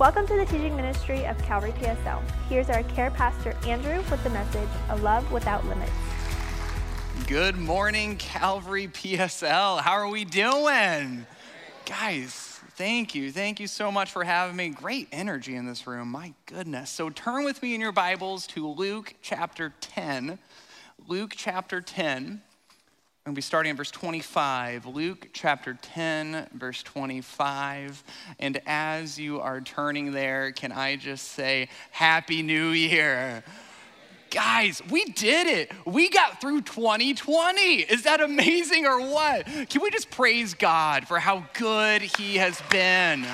Welcome to the teaching ministry of Calvary PSL. Here's our care pastor Andrew with the message A Love Without Limits. Good morning, Calvary PSL. How are we doing? Guys, thank you. Thank you so much for having me. Great energy in this room. My goodness. So turn with me in your Bibles to Luke chapter 10. Luke chapter 10. To be starting at verse 25. Luke chapter 10, verse 25. And as you are turning there, can I just say, Happy New Year? Guys, we did it. We got through 2020. Is that amazing or what? Can we just praise God for how good He has been?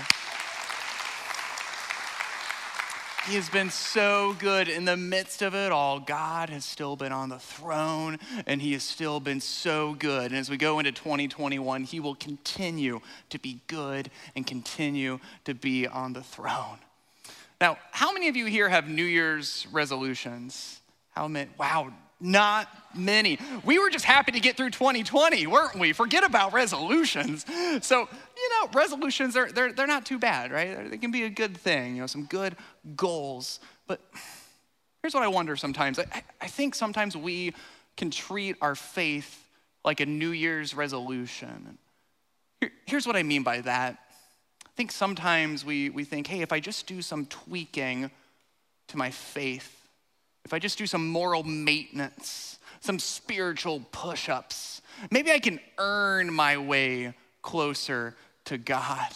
He has been so good in the midst of it all. God has still been on the throne and He has still been so good. And as we go into 2021, He will continue to be good and continue to be on the throne. Now, how many of you here have New Year's resolutions? How many? Wow, not many. We were just happy to get through 2020, weren't we? Forget about resolutions. So, you know, resolutions are they're, they're not too bad, right? They can be a good thing, you know, some good goals. But here's what I wonder sometimes. I, I think sometimes we can treat our faith like a New Year's resolution. Here, here's what I mean by that. I think sometimes we, we think, hey, if I just do some tweaking to my faith, if I just do some moral maintenance, some spiritual push ups, maybe I can earn my way closer to God.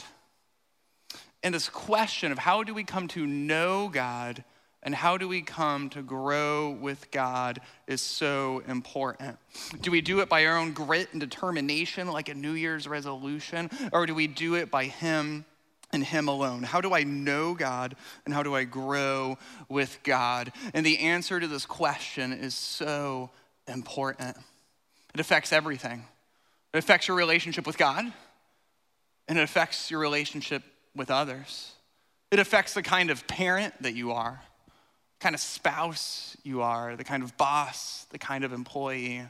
And this question of how do we come to know God and how do we come to grow with God is so important. Do we do it by our own grit and determination, like a New Year's resolution, or do we do it by Him? And Him alone? How do I know God and how do I grow with God? And the answer to this question is so important. It affects everything. It affects your relationship with God, and it affects your relationship with others. It affects the kind of parent that you are, the kind of spouse you are, the kind of boss, the kind of employee.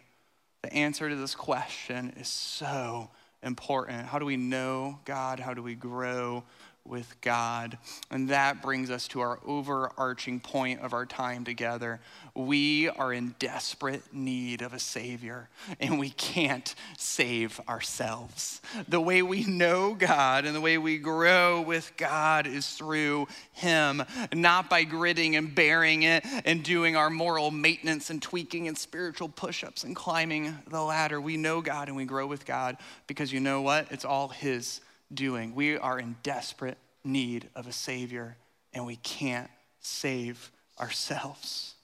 The answer to this question is so important. How do we know God? How do we grow with God. And that brings us to our overarching point of our time together. We are in desperate need of a Savior, and we can't save ourselves. The way we know God and the way we grow with God is through Him, not by gritting and bearing it and doing our moral maintenance and tweaking and spiritual push ups and climbing the ladder. We know God and we grow with God because you know what? It's all His doing. We are in desperate need of a Savior, and we can't save ourselves.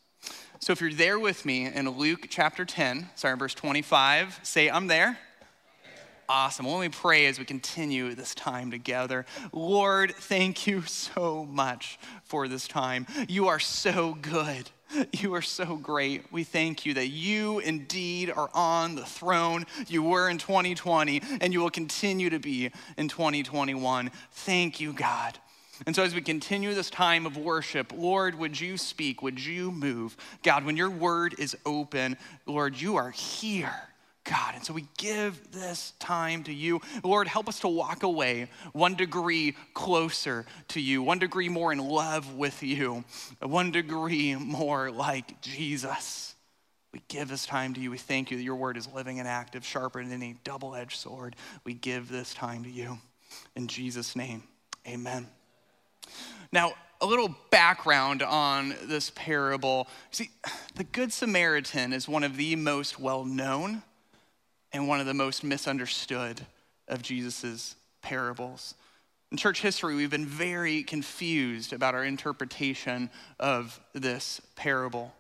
So if you're there with me in Luke chapter 10, sorry, verse 25, say, I'm there. Awesome. Well, let me pray as we continue this time together. Lord, thank you so much for this time. You are so good. You are so great. We thank you that you indeed are on the throne. You were in 2020 and you will continue to be in 2021. Thank you, God. And so, as we continue this time of worship, Lord, would you speak? Would you move? God, when your word is open, Lord, you are here. God. And so we give this time to you. Lord, help us to walk away one degree closer to you, one degree more in love with you, one degree more like Jesus. We give this time to you. We thank you that your word is living and active, sharper than any double edged sword. We give this time to you. In Jesus' name, amen. Now, a little background on this parable. See, the Good Samaritan is one of the most well known and one of the most misunderstood of Jesus' parables. In church history, we've been very confused about our interpretation of this parable.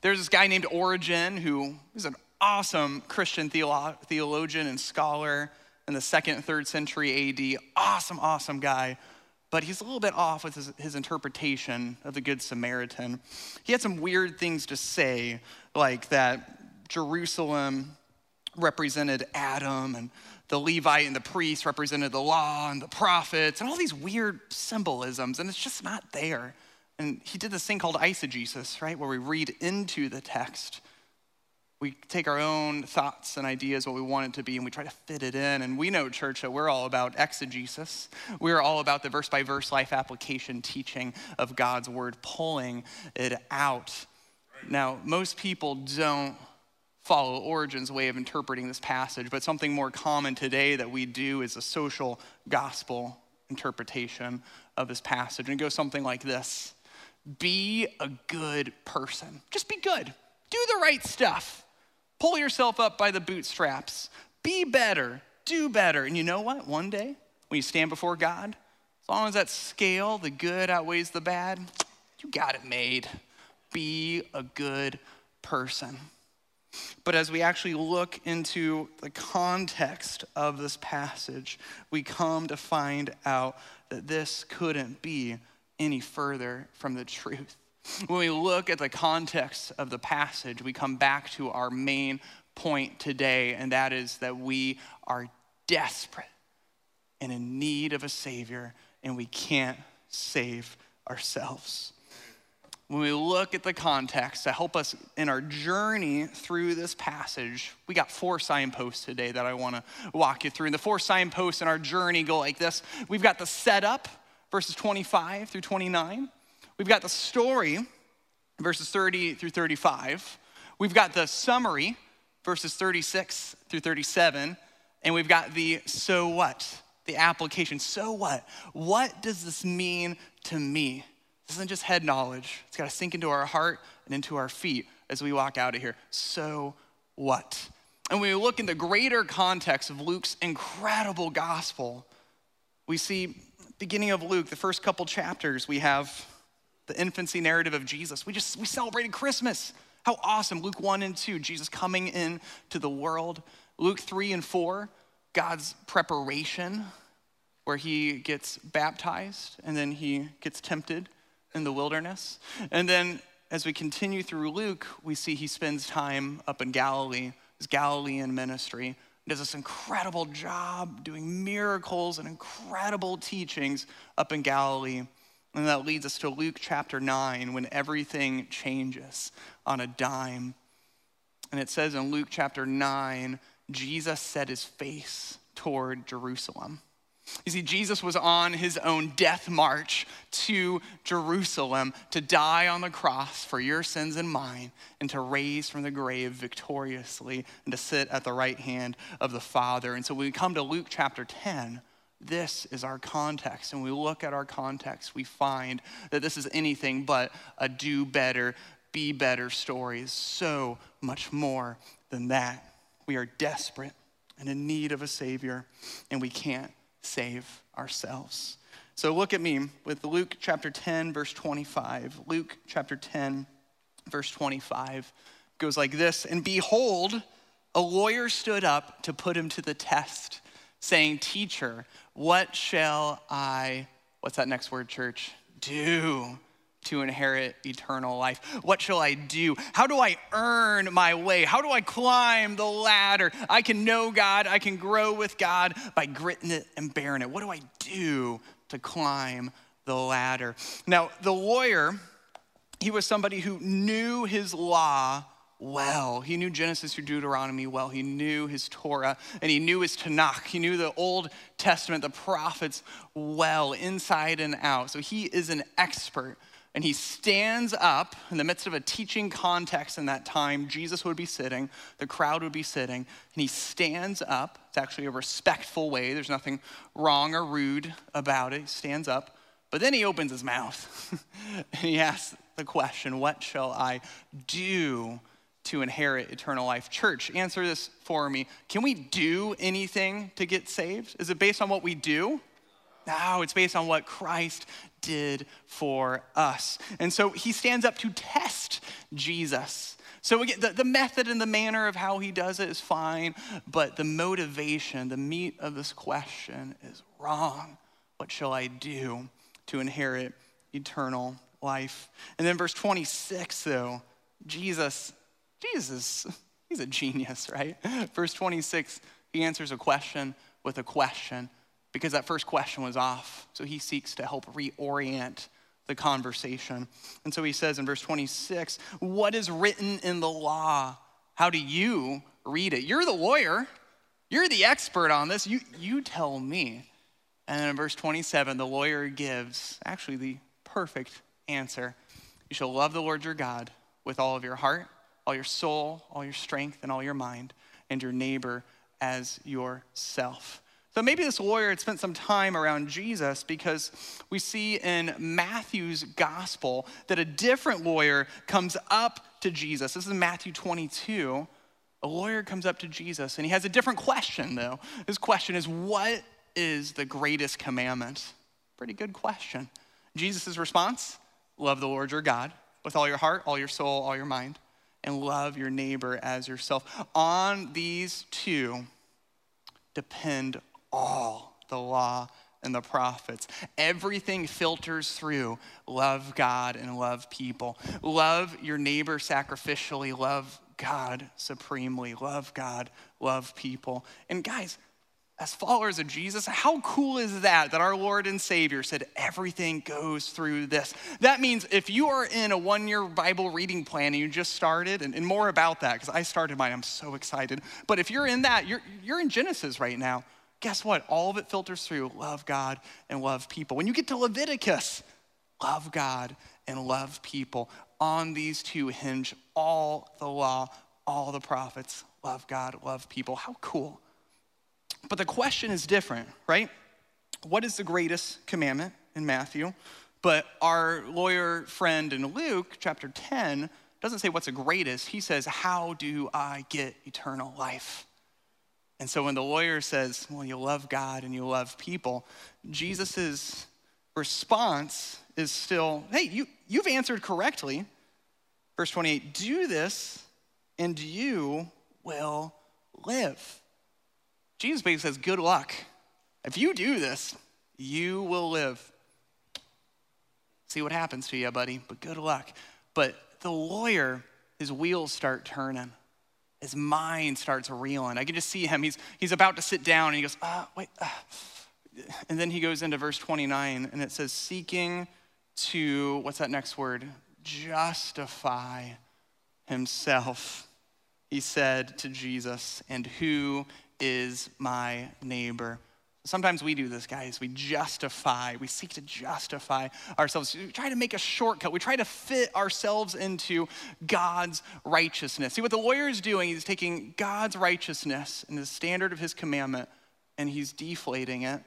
There's this guy named Origen who is an awesome Christian theolo- theologian and scholar in the second third century AD. Awesome, awesome guy. But he's a little bit off with his, his interpretation of the Good Samaritan. He had some weird things to say, like that Jerusalem represented Adam, and the Levite and the priest represented the law and the prophets, and all these weird symbolisms, and it's just not there. And he did this thing called eisegesis, right, where we read into the text. we take our own thoughts and ideas, what we want it to be, and we try to fit it in. And we know, church, that we're all about exegesis. We're all about the verse by verse life application teaching of God's word, pulling it out. Now, most people don't follow Origen's way of interpreting this passage, but something more common today that we do is a social gospel interpretation of this passage. And it goes something like this Be a good person. Just be good. Do the right stuff Pull yourself up by the bootstraps. Be better. Do better. And you know what? One day, when you stand before God, as long as that scale, the good outweighs the bad, you got it made. Be a good person. But as we actually look into the context of this passage, we come to find out that this couldn't be any further from the truth. When we look at the context of the passage, we come back to our main point today, and that is that we are desperate and in need of a Savior, and we can't save ourselves. When we look at the context to help us in our journey through this passage, we got four signposts today that I want to walk you through. And the four signposts in our journey go like this We've got the setup, verses 25 through 29. We've got the story, verses 30 through 35. We've got the summary, verses 36 through 37. And we've got the so what, the application. So what? What does this mean to me? This isn't just head knowledge, it's got to sink into our heart and into our feet as we walk out of here. So what? And when we look in the greater context of Luke's incredible gospel, we see beginning of Luke, the first couple chapters, we have the infancy narrative of Jesus. We just we celebrated Christmas. How awesome. Luke 1 and 2, Jesus coming into the world. Luke 3 and 4, God's preparation, where he gets baptized and then he gets tempted in the wilderness. And then as we continue through Luke, we see he spends time up in Galilee, his Galilean ministry, does this incredible job doing miracles and incredible teachings up in Galilee. And that leads us to Luke chapter 9 when everything changes on a dime. And it says in Luke chapter 9, Jesus set his face toward Jerusalem. You see, Jesus was on his own death march to Jerusalem to die on the cross for your sins and mine, and to raise from the grave victoriously and to sit at the right hand of the Father. And so when we come to Luke chapter 10, this is our context. And we look at our context, we find that this is anything but a do better, be better story. Is so much more than that. We are desperate and in need of a Savior, and we can't save ourselves. So look at me with Luke chapter 10, verse 25. Luke chapter 10, verse 25 goes like this And behold, a lawyer stood up to put him to the test, saying, Teacher, what shall I, what's that next word, church? Do to inherit eternal life? What shall I do? How do I earn my way? How do I climb the ladder? I can know God, I can grow with God by gritting it and bearing it. What do I do to climb the ladder? Now, the lawyer, he was somebody who knew his law well. He knew Genesis through Deuteronomy well. He knew his Torah and he knew his Tanakh. He knew the Old Testament, the prophets well, inside and out. So he is an expert. And he stands up in the midst of a teaching context in that time. Jesus would be sitting, the crowd would be sitting, and he stands up. It's actually a respectful way, there's nothing wrong or rude about it. He stands up, but then he opens his mouth and he asks the question What shall I do to inherit eternal life. Church, answer this for me. Can we do anything to get saved? Is it based on what we do? No, it's based on what Christ did for us. And so he stands up to test Jesus. So again, the, the method and the manner of how he does it is fine, but the motivation, the meat of this question is wrong. What shall I do to inherit eternal life? And then verse 26, though, Jesus Jesus, he's a genius, right? Verse 26, he answers a question with a question because that first question was off. So he seeks to help reorient the conversation. And so he says in verse 26, What is written in the law? How do you read it? You're the lawyer, you're the expert on this. You, you tell me. And then in verse 27, the lawyer gives actually the perfect answer. You shall love the Lord your God with all of your heart, all your soul, all your strength, and all your mind, and your neighbor as yourself. So maybe this lawyer had spent some time around Jesus because we see in Matthew's gospel that a different lawyer comes up to Jesus. This is Matthew 22. A lawyer comes up to Jesus and he has a different question, though. His question is, What is the greatest commandment? Pretty good question. Jesus' response love the Lord your God with all your heart, all your soul, all your mind, and love your neighbor as yourself. On these two depend all the law and the prophets. Everything filters through love God and love people. Love your neighbor sacrificially, love God supremely, love God, love people. And guys, as followers of Jesus, how cool is that that our Lord and Savior said everything goes through this? That means if you are in a one year Bible reading plan and you just started, and, and more about that, because I started mine, I'm so excited. But if you're in that, you're, you're in Genesis right now. Guess what? All of it filters through love God and love people. When you get to Leviticus, love God and love people. On these two hinge all the law, all the prophets. Love God, love people. How cool. But the question is different, right? What is the greatest commandment in Matthew? But our lawyer friend in Luke chapter 10 doesn't say what's the greatest. He says, How do I get eternal life? And so when the lawyer says, Well, you love God and you love people, Jesus' response is still, Hey, you, you've answered correctly. Verse 28 Do this and you will live. Jesus basically says, Good luck. If you do this, you will live. See what happens to you, buddy, but good luck. But the lawyer, his wheels start turning. His mind starts reeling. I can just see him. He's, he's about to sit down and he goes, ah, wait. Ah. And then he goes into verse 29 and it says, seeking to, what's that next word? Justify himself. He said to Jesus, and who is my neighbor. Sometimes we do this, guys. We justify, we seek to justify ourselves. We try to make a shortcut. We try to fit ourselves into God's righteousness. See what the lawyer is doing? He's taking God's righteousness and the standard of his commandment and he's deflating it.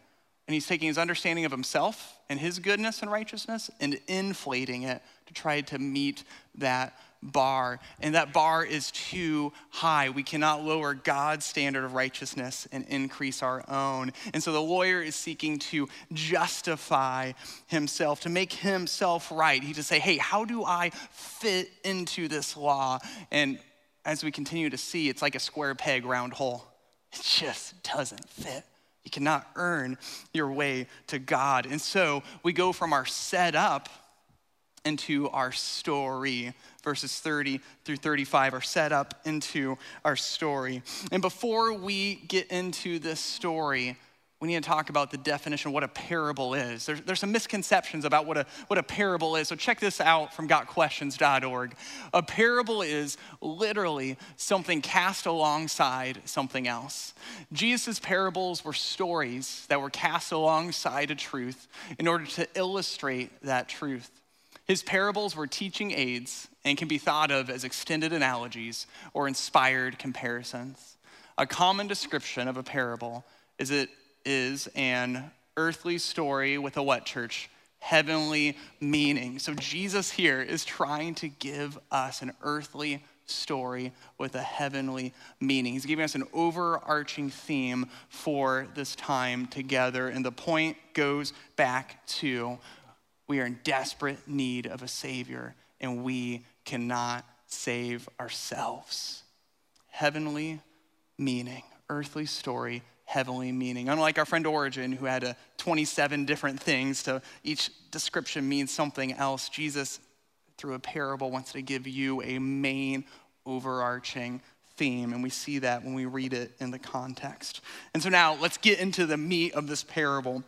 And he's taking his understanding of himself and his goodness and righteousness and inflating it to try to meet that bar, and that bar is too high. We cannot lower God's standard of righteousness and increase our own. And so the lawyer is seeking to justify himself, to make himself right. He to say, hey, how do I fit into this law? And as we continue to see, it's like a square peg, round hole. It just doesn't fit. You cannot earn your way to God. And so we go from our setup into our story. Verses 30 through 35 are set up into our story. And before we get into this story, we need to talk about the definition of what a parable is. There's, there's some misconceptions about what a, what a parable is. So check this out from gotquestions.org. A parable is literally something cast alongside something else. Jesus' parables were stories that were cast alongside a truth in order to illustrate that truth. His parables were teaching aids and can be thought of as extended analogies or inspired comparisons. A common description of a parable is it is an earthly story with a what church? Heavenly meaning. So Jesus here is trying to give us an earthly story with a heavenly meaning. He's giving us an overarching theme for this time together. And the point goes back to we are in desperate need of a Savior, and we cannot save ourselves. Heavenly meaning, earthly story, heavenly meaning. Unlike our friend Origen, who had a 27 different things to each description means something else, Jesus, through a parable, wants to give you a main overarching theme, and we see that when we read it in the context. And so now let's get into the meat of this parable.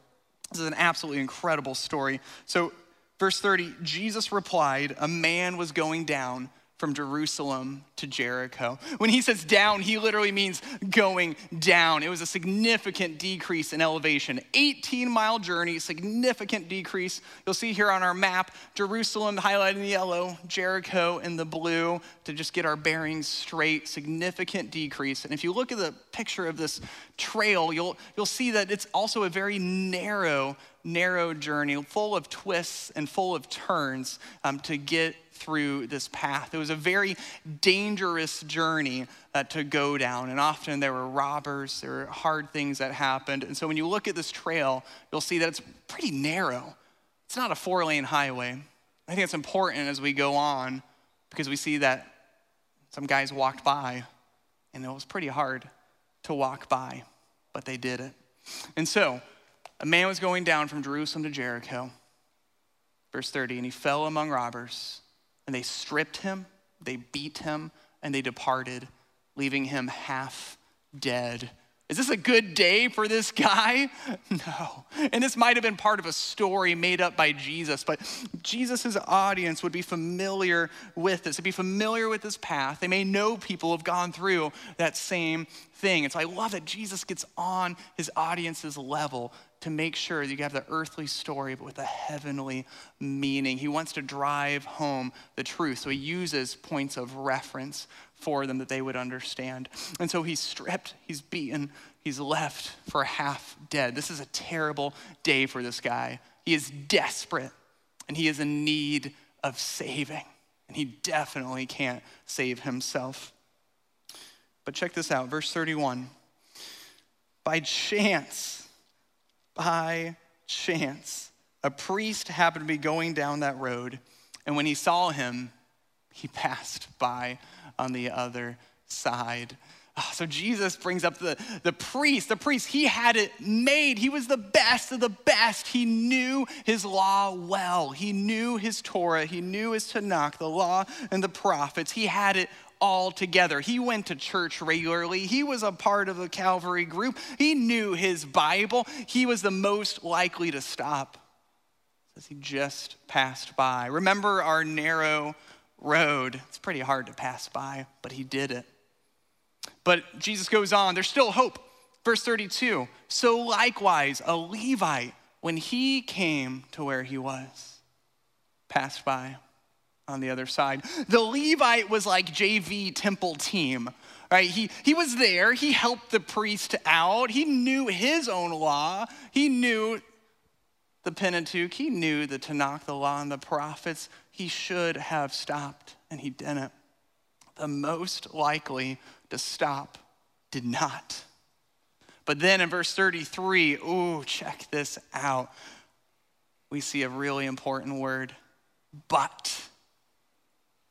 This is an absolutely incredible story. So, verse 30 Jesus replied, A man was going down from Jerusalem to Jericho. When he says down, he literally means going down. It was a significant decrease in elevation. 18 mile journey, significant decrease. You'll see here on our map Jerusalem highlighted in yellow, Jericho in the blue to just get our bearings straight. Significant decrease. And if you look at the picture of this trail, you'll, you'll see that it's also a very narrow, narrow journey, full of twists and full of turns um, to get through this path. It was a very dangerous journey uh, to go down, and often there were robbers, there were hard things that happened. And so when you look at this trail, you'll see that it's pretty narrow. It's not a four lane highway. I think it's important as we go on because we see that some guys walked by, and it was pretty hard to walk by, but they did it. And so, a man was going down from Jerusalem to Jericho, verse 30, and he fell among robbers and they stripped him, they beat him, and they departed, leaving him half dead. Is this a good day for this guy? No. And this might have been part of a story made up by Jesus, but Jesus' audience would be familiar with this. They'd be familiar with this path. They may know people have gone through that same thing. And so I love that Jesus gets on his audience's level to make sure that you have the earthly story but with a heavenly meaning. He wants to drive home the truth. So he uses points of reference for them that they would understand. And so he's stripped, he's beaten, he's left for half dead. This is a terrible day for this guy. He is desperate and he is in need of saving. And he definitely can't save himself. But check this out, verse 31. By chance, by chance, a priest happened to be going down that road, and when he saw him, he passed by on the other side. Oh, so Jesus brings up the, the priest. The priest, he had it made. He was the best of the best. He knew his law well. He knew his Torah. He knew his Tanakh, the law and the prophets. He had it all together. He went to church regularly. He was a part of the Calvary group. He knew his Bible. He was the most likely to stop as he just passed by. Remember our narrow road. It's pretty hard to pass by, but he did it. But Jesus goes on, there's still hope. Verse 32 So likewise, a Levite, when he came to where he was, passed by on the other side. The Levite was like JV temple team, right? He, he was there, he helped the priest out, he knew his own law, he knew the Pentateuch, he knew the Tanakh, the law, and the prophets. He should have stopped, and he didn't. The most likely to stop did not. But then in verse 33, ooh, check this out. We see a really important word, but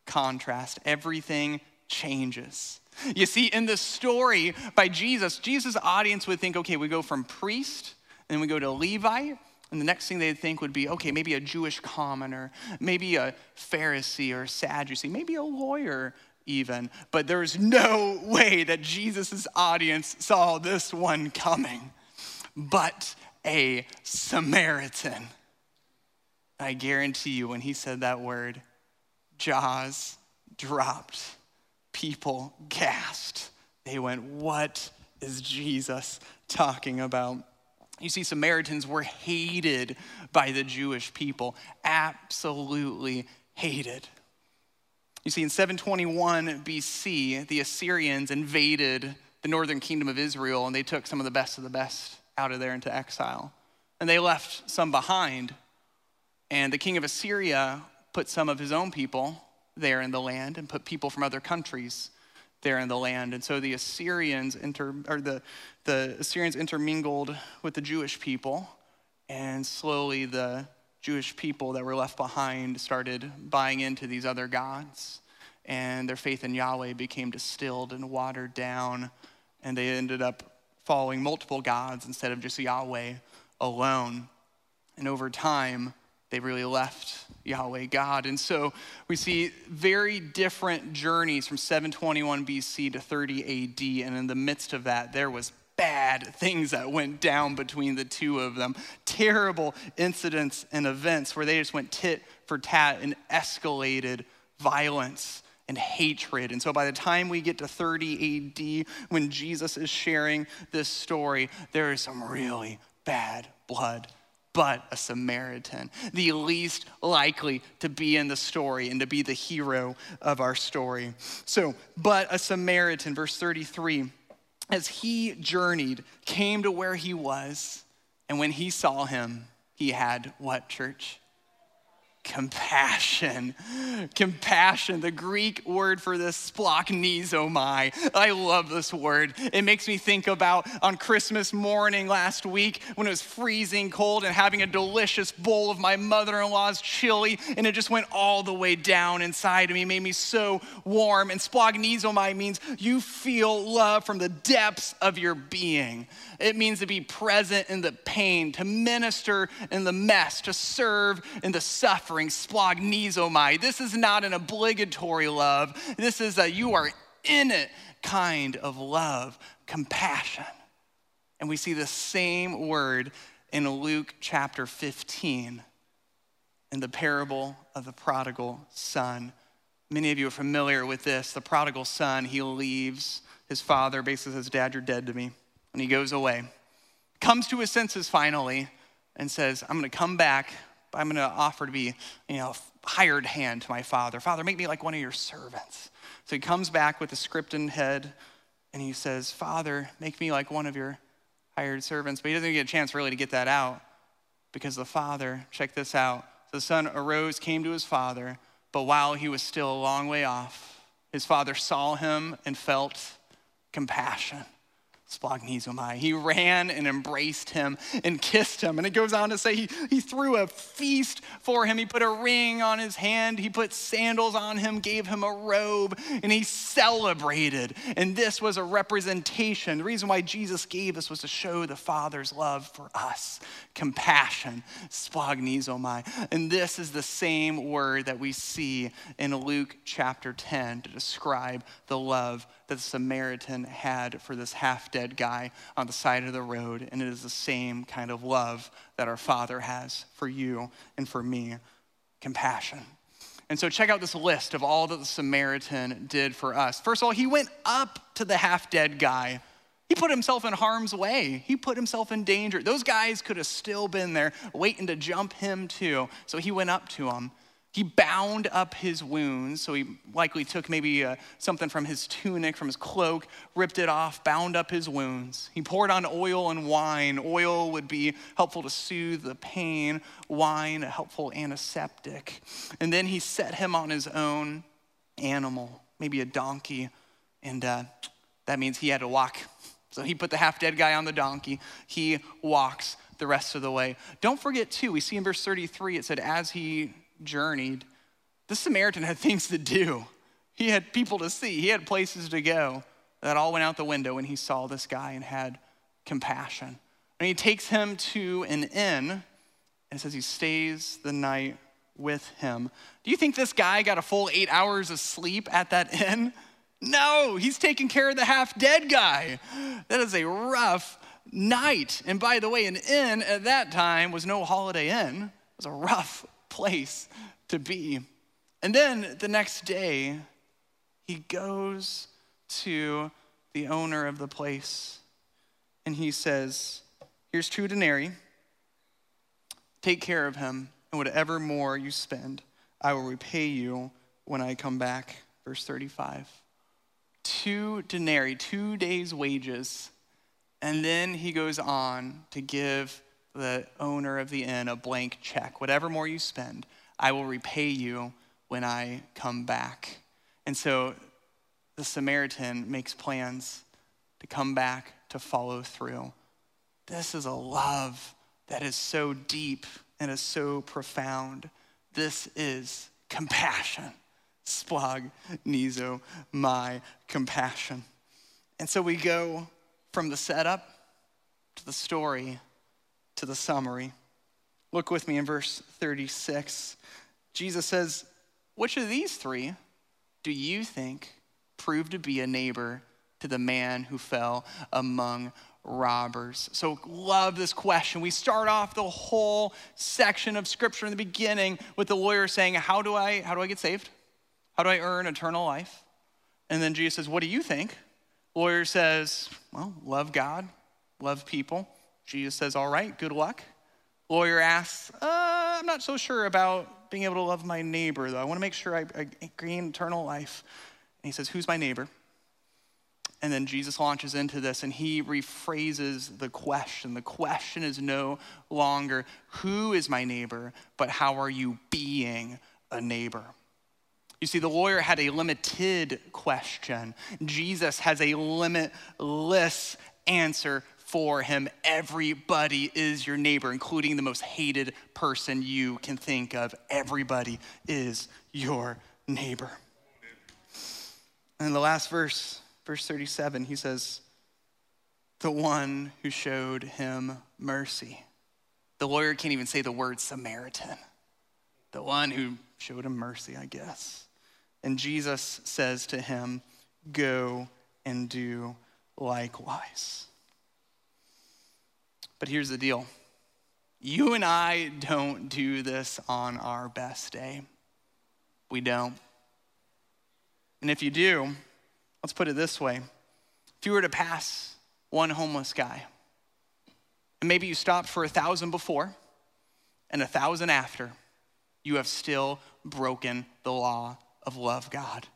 contrast. Everything changes. You see, in the story by Jesus, Jesus' audience would think, okay, we go from priest, and we go to Levite, and the next thing they'd think would be, okay, maybe a Jewish commoner, maybe a Pharisee or Sadducee, maybe a lawyer even. But there's no way that Jesus' audience saw this one coming, but a Samaritan. I guarantee you, when he said that word, jaws dropped. People gasped. They went, What is Jesus talking about? You see, Samaritans were hated by the Jewish people, absolutely hated. You see, in 721 BC, the Assyrians invaded the northern kingdom of Israel and they took some of the best of the best out of there into exile. And they left some behind. And the king of Assyria put some of his own people there in the land and put people from other countries there in the land. And so the Assyrians inter, or the, the Assyrians intermingled with the Jewish people, and slowly the Jewish people that were left behind started buying into these other gods, and their faith in Yahweh became distilled and watered down, and they ended up following multiple gods instead of just Yahweh alone. And over time, they really left Yahweh God. And so we see very different journeys from 721 BC to 30 AD. And in the midst of that, there was bad things that went down between the two of them. Terrible incidents and events where they just went tit for tat and escalated violence and hatred. And so by the time we get to 30 AD, when Jesus is sharing this story, there is some really bad blood. But a Samaritan, the least likely to be in the story and to be the hero of our story. So, but a Samaritan, verse 33, as he journeyed, came to where he was, and when he saw him, he had what, church? Compassion. Compassion, the Greek word for this, splagchnizomai. I love this word. It makes me think about on Christmas morning last week when it was freezing cold and having a delicious bowl of my mother in law's chili, and it just went all the way down inside of me, made me so warm. And splagchnizomai means you feel love from the depths of your being. It means to be present in the pain, to minister in the mess, to serve in the suffering, splagchnizomai. This is not an obligatory love. This is a you are in it kind of love, compassion. And we see the same word in Luke chapter 15 in the parable of the prodigal son. Many of you are familiar with this. The prodigal son, he leaves his father, basically says, Dad, you're dead to me and he goes away. Comes to his senses finally and says, I'm going to come back. I'm going to offer to be, you know, hired hand to my father. Father, make me like one of your servants. So he comes back with a script in head and he says, Father, make me like one of your hired servants. But he doesn't get a chance really to get that out because the father, check this out. the son arose, came to his father, but while he was still a long way off, his father saw him and felt compassion splagchnizomai. He ran and embraced him and kissed him. And it goes on to say he, he threw a feast for him. He put a ring on his hand, he put sandals on him, gave him a robe, and he celebrated. And this was a representation. The reason why Jesus gave this was to show the Father's love for us compassion, splagchnizomai. And this is the same word that we see in Luke chapter 10 to describe the love that the Samaritan had for this half dead guy on the side of the road. And it is the same kind of love that our Father has for you and for me compassion. And so, check out this list of all that the Samaritan did for us. First of all, he went up to the half dead guy. He put himself in harm's way. He put himself in danger. Those guys could have still been there waiting to jump him too. So he went up to him. He bound up his wounds. So he likely took maybe uh, something from his tunic, from his cloak, ripped it off, bound up his wounds. He poured on oil and wine. Oil would be helpful to soothe the pain, wine, a helpful antiseptic. And then he set him on his own animal, maybe a donkey. And uh, that means he had to walk. So he put the half dead guy on the donkey. He walks the rest of the way. Don't forget, too, we see in verse 33, it said, as he journeyed, the Samaritan had things to do. He had people to see, he had places to go. That all went out the window when he saw this guy and had compassion. And he takes him to an inn and says he stays the night with him. Do you think this guy got a full eight hours of sleep at that inn? No, he's taking care of the half dead guy. That is a rough night. And by the way, an inn at that time was no holiday inn, it was a rough place to be. And then the next day, he goes to the owner of the place and he says, Here's two denarii. Take care of him, and whatever more you spend, I will repay you when I come back. Verse 35. Two denarii, two days' wages. And then he goes on to give the owner of the inn a blank check. Whatever more you spend, I will repay you when I come back. And so the Samaritan makes plans to come back to follow through. This is a love that is so deep and is so profound. This is compassion. Splag, Nizo, my compassion. And so we go from the setup to the story to the summary. Look with me in verse 36. Jesus says, Which of these three do you think proved to be a neighbor to the man who fell among robbers? So, love this question. We start off the whole section of scripture in the beginning with the lawyer saying, How do I, how do I get saved? How do I earn eternal life? And then Jesus says, What do you think? Lawyer says, Well, love God, love people. Jesus says, All right, good luck. Lawyer asks, uh, I'm not so sure about being able to love my neighbor, though. I want to make sure I, I gain eternal life. And he says, Who's my neighbor? And then Jesus launches into this and he rephrases the question. The question is no longer, Who is my neighbor? but how are you being a neighbor? You see, the lawyer had a limited question. Jesus has a limitless answer for him. Everybody is your neighbor, including the most hated person you can think of. Everybody is your neighbor. And the last verse, verse 37, he says, The one who showed him mercy. The lawyer can't even say the word Samaritan. The one who showed him mercy, I guess. And Jesus says to him, Go and do likewise. But here's the deal you and I don't do this on our best day. We don't. And if you do, let's put it this way if you were to pass one homeless guy, and maybe you stopped for a thousand before and a thousand after, you have still broken the law of love God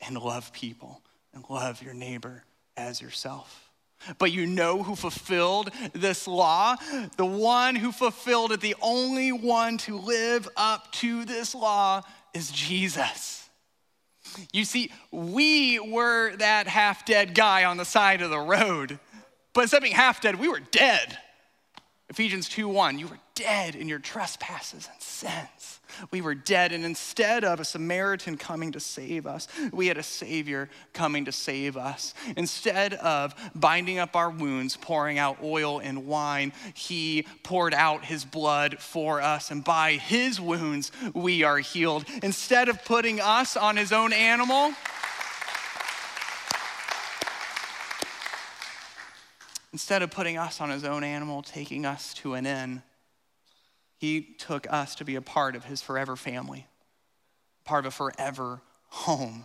and love people and love your neighbor as yourself. But you know who fulfilled this law? The one who fulfilled it, the only one to live up to this law is Jesus. You see, we were that half dead guy on the side of the road. But instead of being half dead, we were dead. Ephesians 2 1, you were dead in your trespasses and sins. We were dead, and instead of a Samaritan coming to save us, we had a Savior coming to save us. Instead of binding up our wounds, pouring out oil and wine, He poured out His blood for us, and by His wounds, we are healed. Instead of putting us on His own animal, instead of putting us on His own animal, taking us to an inn, he took us to be a part of his forever family, part of a forever home.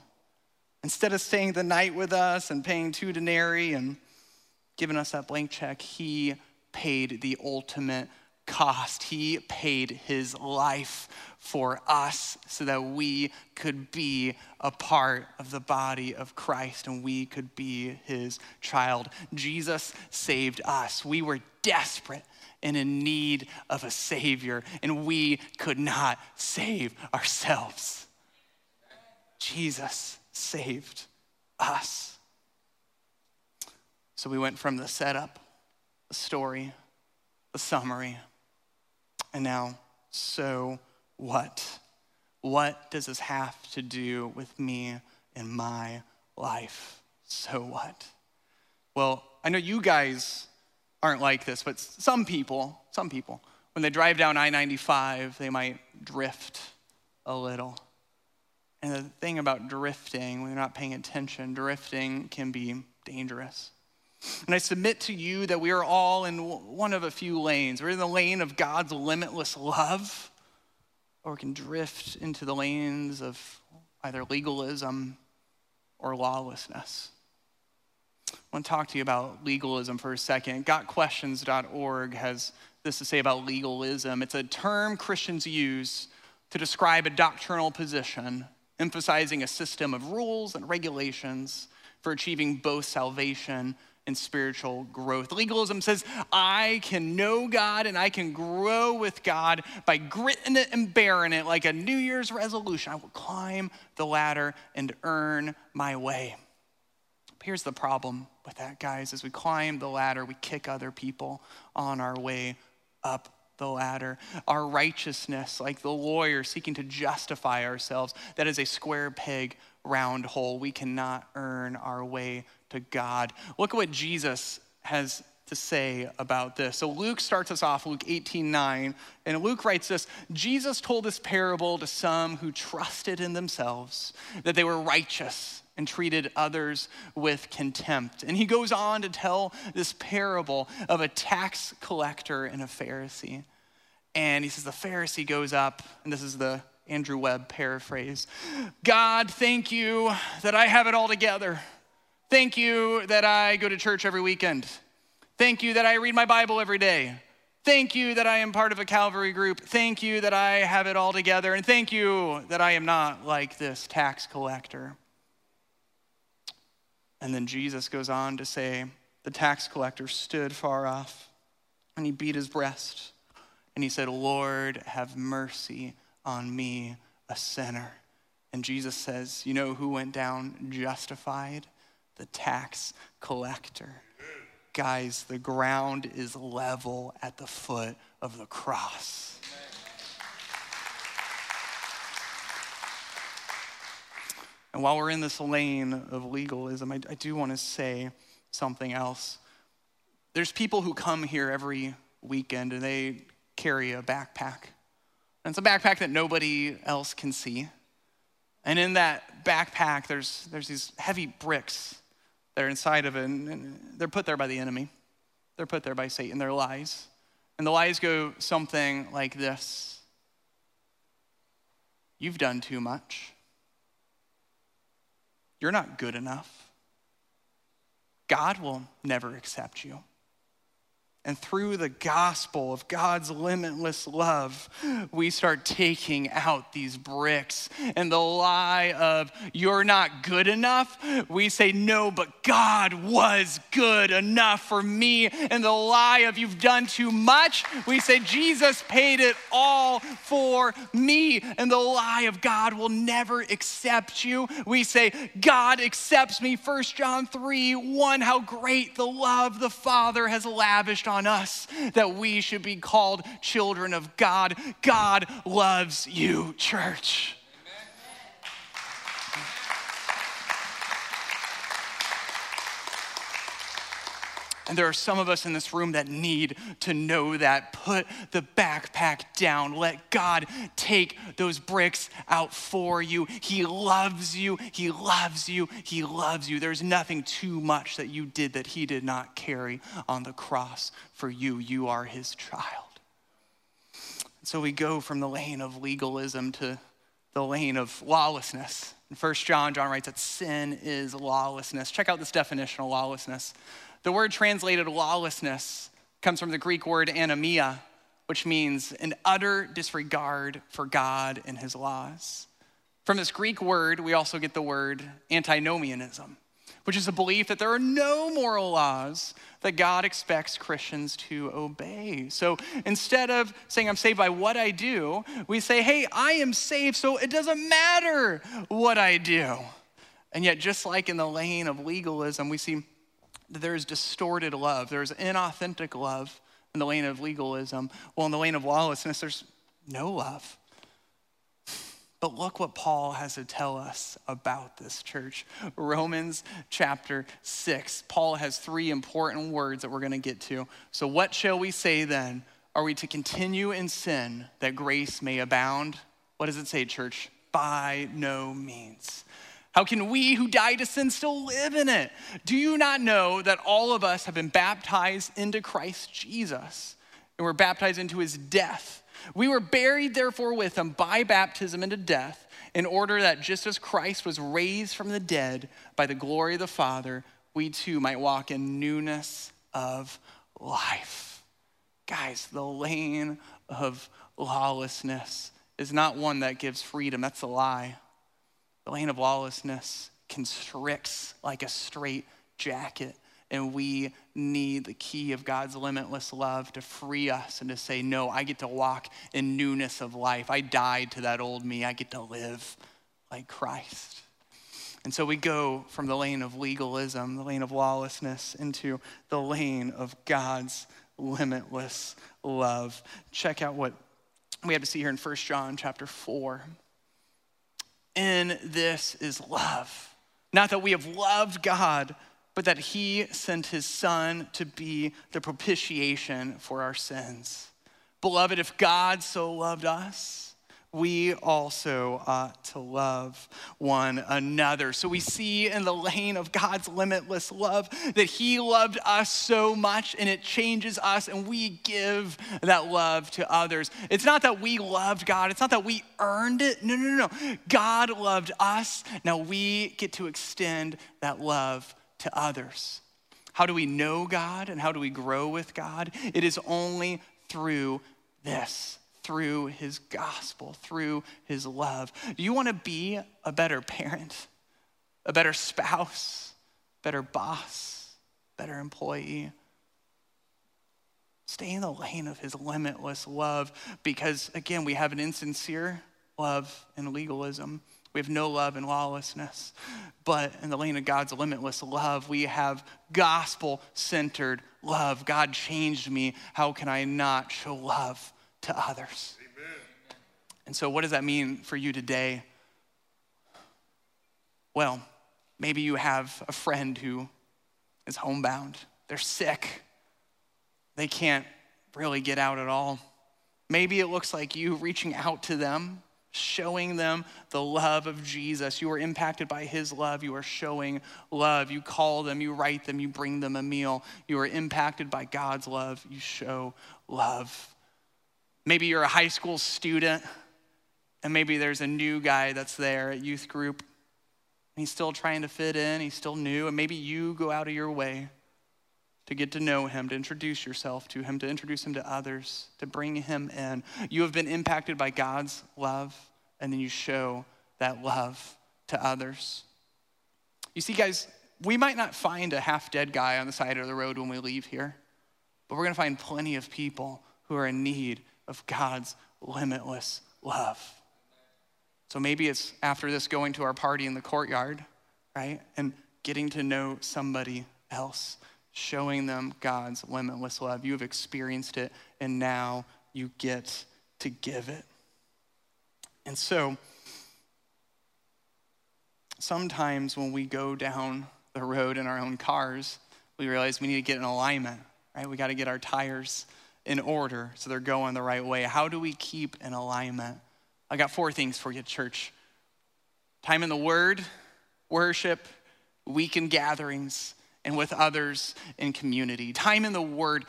Instead of staying the night with us and paying two denarii and giving us that blank check, he paid the ultimate cost. He paid his life for us so that we could be a part of the body of Christ and we could be his child. Jesus saved us. We were desperate and in need of a Savior, and we could not save ourselves. Jesus saved us. So we went from the setup, the story, the summary, and now, so what? What does this have to do with me and my life? So what? Well, I know you guys aren't like this, but some people, some people, when they drive down I 95, they might drift a little. And the thing about drifting, when you're not paying attention, drifting can be dangerous. And I submit to you that we are all in one of a few lanes. We're in the lane of God's limitless love, or we can drift into the lanes of either legalism or lawlessness. I want to talk to you about legalism for a second. GotQuestions.org has this to say about legalism. It's a term Christians use to describe a doctrinal position, emphasizing a system of rules and regulations for achieving both salvation and spiritual growth. Legalism says, I can know God and I can grow with God by gritting it and bearing it like a New Year's resolution. I will climb the ladder and earn my way. Here's the problem with that, guys. As we climb the ladder, we kick other people on our way up the ladder. Our righteousness, like the lawyer seeking to justify ourselves, that is a square peg, round hole. We cannot earn our way to God. Look at what Jesus has to say about this. So Luke starts us off, Luke 18 9, and Luke writes this Jesus told this parable to some who trusted in themselves that they were righteous and treated others with contempt. And he goes on to tell this parable of a tax collector and a Pharisee. And he says the Pharisee goes up, and this is the Andrew Webb paraphrase. God, thank you that I have it all together. Thank you that I go to church every weekend. Thank you that I read my Bible every day. Thank you that I am part of a Calvary group. Thank you that I have it all together. And thank you that I am not like this tax collector. And then Jesus goes on to say, the tax collector stood far off and he beat his breast and he said, Lord, have mercy on me, a sinner. And Jesus says, You know who went down justified? The tax collector. Guys, the ground is level at the foot of the cross. And while we're in this lane of legalism, I, I do want to say something else. There's people who come here every weekend and they carry a backpack. And it's a backpack that nobody else can see. And in that backpack, there's, there's these heavy bricks that are inside of it, and they're put there by the enemy. They're put there by Satan. They're lies. And the lies go something like this You've done too much. You're not good enough. God will never accept you. And through the gospel of God's limitless love, we start taking out these bricks. And the lie of, you're not good enough, we say, no, but God was good enough for me. And the lie of, you've done too much, we say, Jesus paid it all for me. And the lie of, God will never accept you, we say, God accepts me. 1 John 3 1, how great the love the Father has lavished on on us that we should be called children of God. God loves you, church. And there are some of us in this room that need to know that. Put the backpack down. Let God take those bricks out for you. He loves you. He loves you. He loves you. There's nothing too much that you did that He did not carry on the cross for you. You are His child. So we go from the lane of legalism to the lane of lawlessness. In 1 John, John writes that sin is lawlessness. Check out this definition of lawlessness. The word translated lawlessness comes from the Greek word anomia, which means an utter disregard for God and his laws. From this Greek word, we also get the word antinomianism, which is a belief that there are no moral laws that God expects Christians to obey. So instead of saying, I'm saved by what I do, we say, hey, I am saved, so it doesn't matter what I do. And yet, just like in the lane of legalism, we see there is distorted love, there's inauthentic love in the lane of legalism. Well, in the lane of lawlessness, there's no love. But look what Paul has to tell us about this church. Romans chapter 6. Paul has three important words that we're going to get to. So, what shall we say then? Are we to continue in sin that grace may abound? What does it say, church? By no means. How can we who died to sin still live in it? Do you not know that all of us have been baptized into Christ Jesus and we're baptized into his death? We were buried, therefore, with him by baptism into death, in order that just as Christ was raised from the dead by the glory of the Father, we too might walk in newness of life. Guys, the lane of lawlessness is not one that gives freedom, that's a lie. The lane of lawlessness constricts like a straight jacket. And we need the key of God's limitless love to free us and to say, No, I get to walk in newness of life. I died to that old me. I get to live like Christ. And so we go from the lane of legalism, the lane of lawlessness, into the lane of God's limitless love. Check out what we have to see here in 1 John chapter 4 in this is love. Not that we have loved God, but that he sent his son to be the propitiation for our sins. Beloved, if God so loved us, we also ought to love one another. So we see in the lane of God's limitless love that He loved us so much and it changes us, and we give that love to others. It's not that we loved God, it's not that we earned it. No, no, no, no. God loved us. Now we get to extend that love to others. How do we know God and how do we grow with God? It is only through this through his gospel, through his love. Do you want to be a better parent, a better spouse, better boss, better employee? Stay in the lane of his limitless love because, again, we have an insincere love and legalism. We have no love and lawlessness. But in the lane of God's limitless love, we have gospel centered love. God changed me. How can I not show love to others. Amen. And so, what does that mean for you today? Well, maybe you have a friend who is homebound, they're sick, they can't really get out at all. Maybe it looks like you reaching out to them, showing them the love of Jesus. You are impacted by his love. You are showing love. You call them, you write them, you bring them a meal. You are impacted by God's love. You show love. Maybe you're a high school student, and maybe there's a new guy that's there at youth group. He's still trying to fit in, he's still new, and maybe you go out of your way to get to know him, to introduce yourself to him, to introduce him to others, to bring him in. You have been impacted by God's love, and then you show that love to others. You see, guys, we might not find a half dead guy on the side of the road when we leave here, but we're gonna find plenty of people who are in need of God's limitless love. So maybe it's after this going to our party in the courtyard, right? And getting to know somebody else, showing them God's limitless love. You have experienced it, and now you get to give it. And so, sometimes when we go down the road in our own cars, we realize we need to get in alignment, right? We got to get our tires in order so they're going the right way? How do we keep in alignment? I got four things for you, church time in the Word, worship, weekend gatherings, and with others in community. Time in the Word.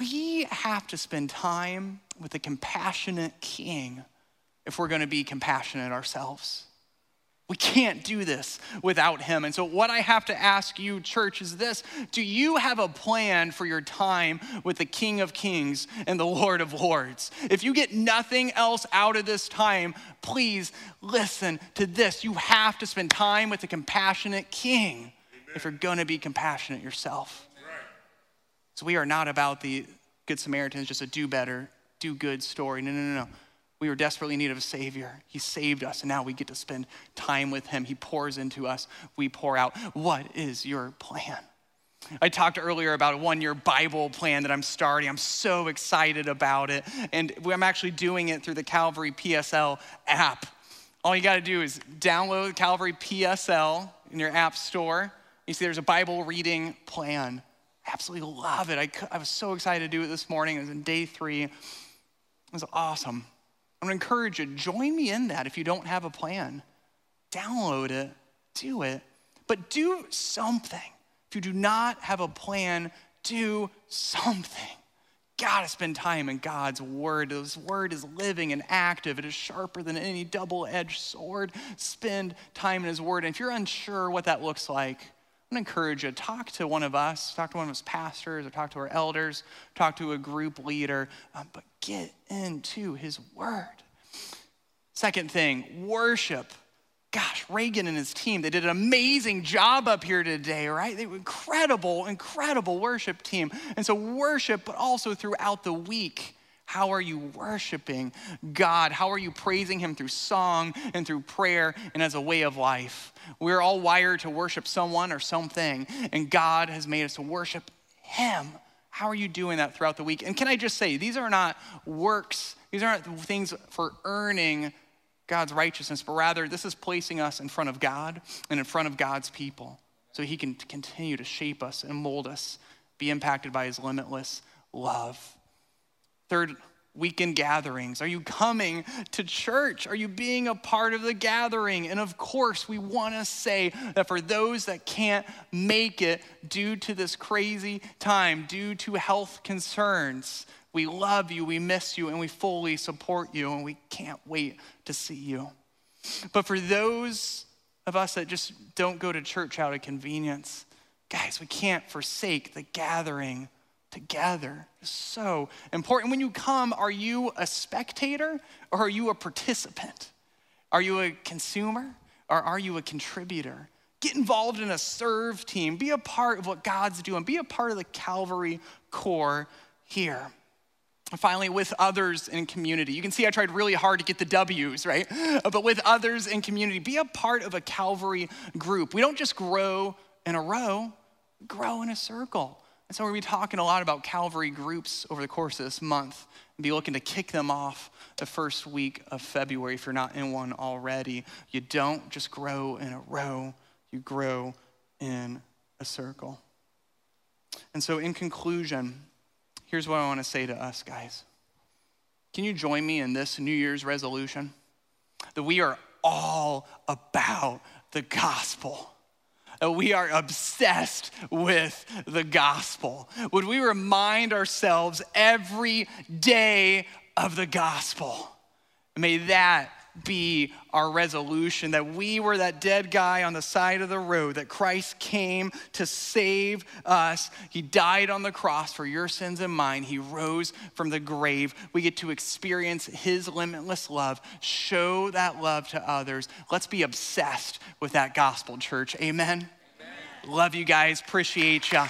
We have to spend time with the compassionate King if we're going to be compassionate ourselves. We can't do this without him. And so, what I have to ask you, church, is this Do you have a plan for your time with the King of Kings and the Lord of Lords? If you get nothing else out of this time, please listen to this. You have to spend time with the compassionate King Amen. if you're going to be compassionate yourself. Right. So, we are not about the Good Samaritans, just a do better, do good story. No, no, no, no. We were desperately in need of a Savior. He saved us, and now we get to spend time with Him. He pours into us, we pour out. What is your plan? I talked earlier about a one year Bible plan that I'm starting. I'm so excited about it. And I'm actually doing it through the Calvary PSL app. All you got to do is download Calvary PSL in your app store. You see, there's a Bible reading plan. Absolutely love it. I, I was so excited to do it this morning. It was in day three. It was awesome. I'm gonna encourage you, join me in that if you don't have a plan. Download it, do it, but do something. If you do not have a plan, do something. Gotta spend time in God's word. His word is living and active. It is sharper than any double edged sword. Spend time in His word. And if you're unsure what that looks like, Gonna encourage you talk to one of us, talk to one of us pastors, or talk to our elders, talk to a group leader, um, but get into His Word. Second thing, worship. Gosh, Reagan and his team, they did an amazing job up here today, right? They were incredible, incredible worship team. And so, worship, but also throughout the week. How are you worshiping God? How are you praising Him through song and through prayer and as a way of life? We're all wired to worship someone or something, and God has made us to worship Him. How are you doing that throughout the week? And can I just say, these are not works, these aren't things for earning God's righteousness, but rather this is placing us in front of God and in front of God's people so He can continue to shape us and mold us, be impacted by His limitless love. Third weekend gatherings? Are you coming to church? Are you being a part of the gathering? And of course, we want to say that for those that can't make it due to this crazy time, due to health concerns, we love you, we miss you, and we fully support you, and we can't wait to see you. But for those of us that just don't go to church out of convenience, guys, we can't forsake the gathering together. It's so important. When you come, are you a spectator or are you a participant? Are you a consumer or are you a contributor? Get involved in a serve team. Be a part of what God's doing. Be a part of the Calvary core here. And finally, with others in community. You can see I tried really hard to get the W's, right? But with others in community, be a part of a Calvary group. We don't just grow in a row, grow in a circle. And so we're going to be talking a lot about Calvary groups over the course of this month and be looking to kick them off the first week of February if you're not in one already. You don't just grow in a row, you grow in a circle. And so, in conclusion, here's what I want to say to us, guys. Can you join me in this New Year's resolution? That we are all about the gospel Uh, we are obsessed with the gospel. Would we remind ourselves every day of the gospel? May that be our resolution that we were that dead guy on the side of the road, that Christ came to save us. He died on the cross for your sins and mine. He rose from the grave. We get to experience His limitless love, show that love to others. Let's be obsessed with that gospel, church. Amen. Amen. Love you guys. Appreciate you.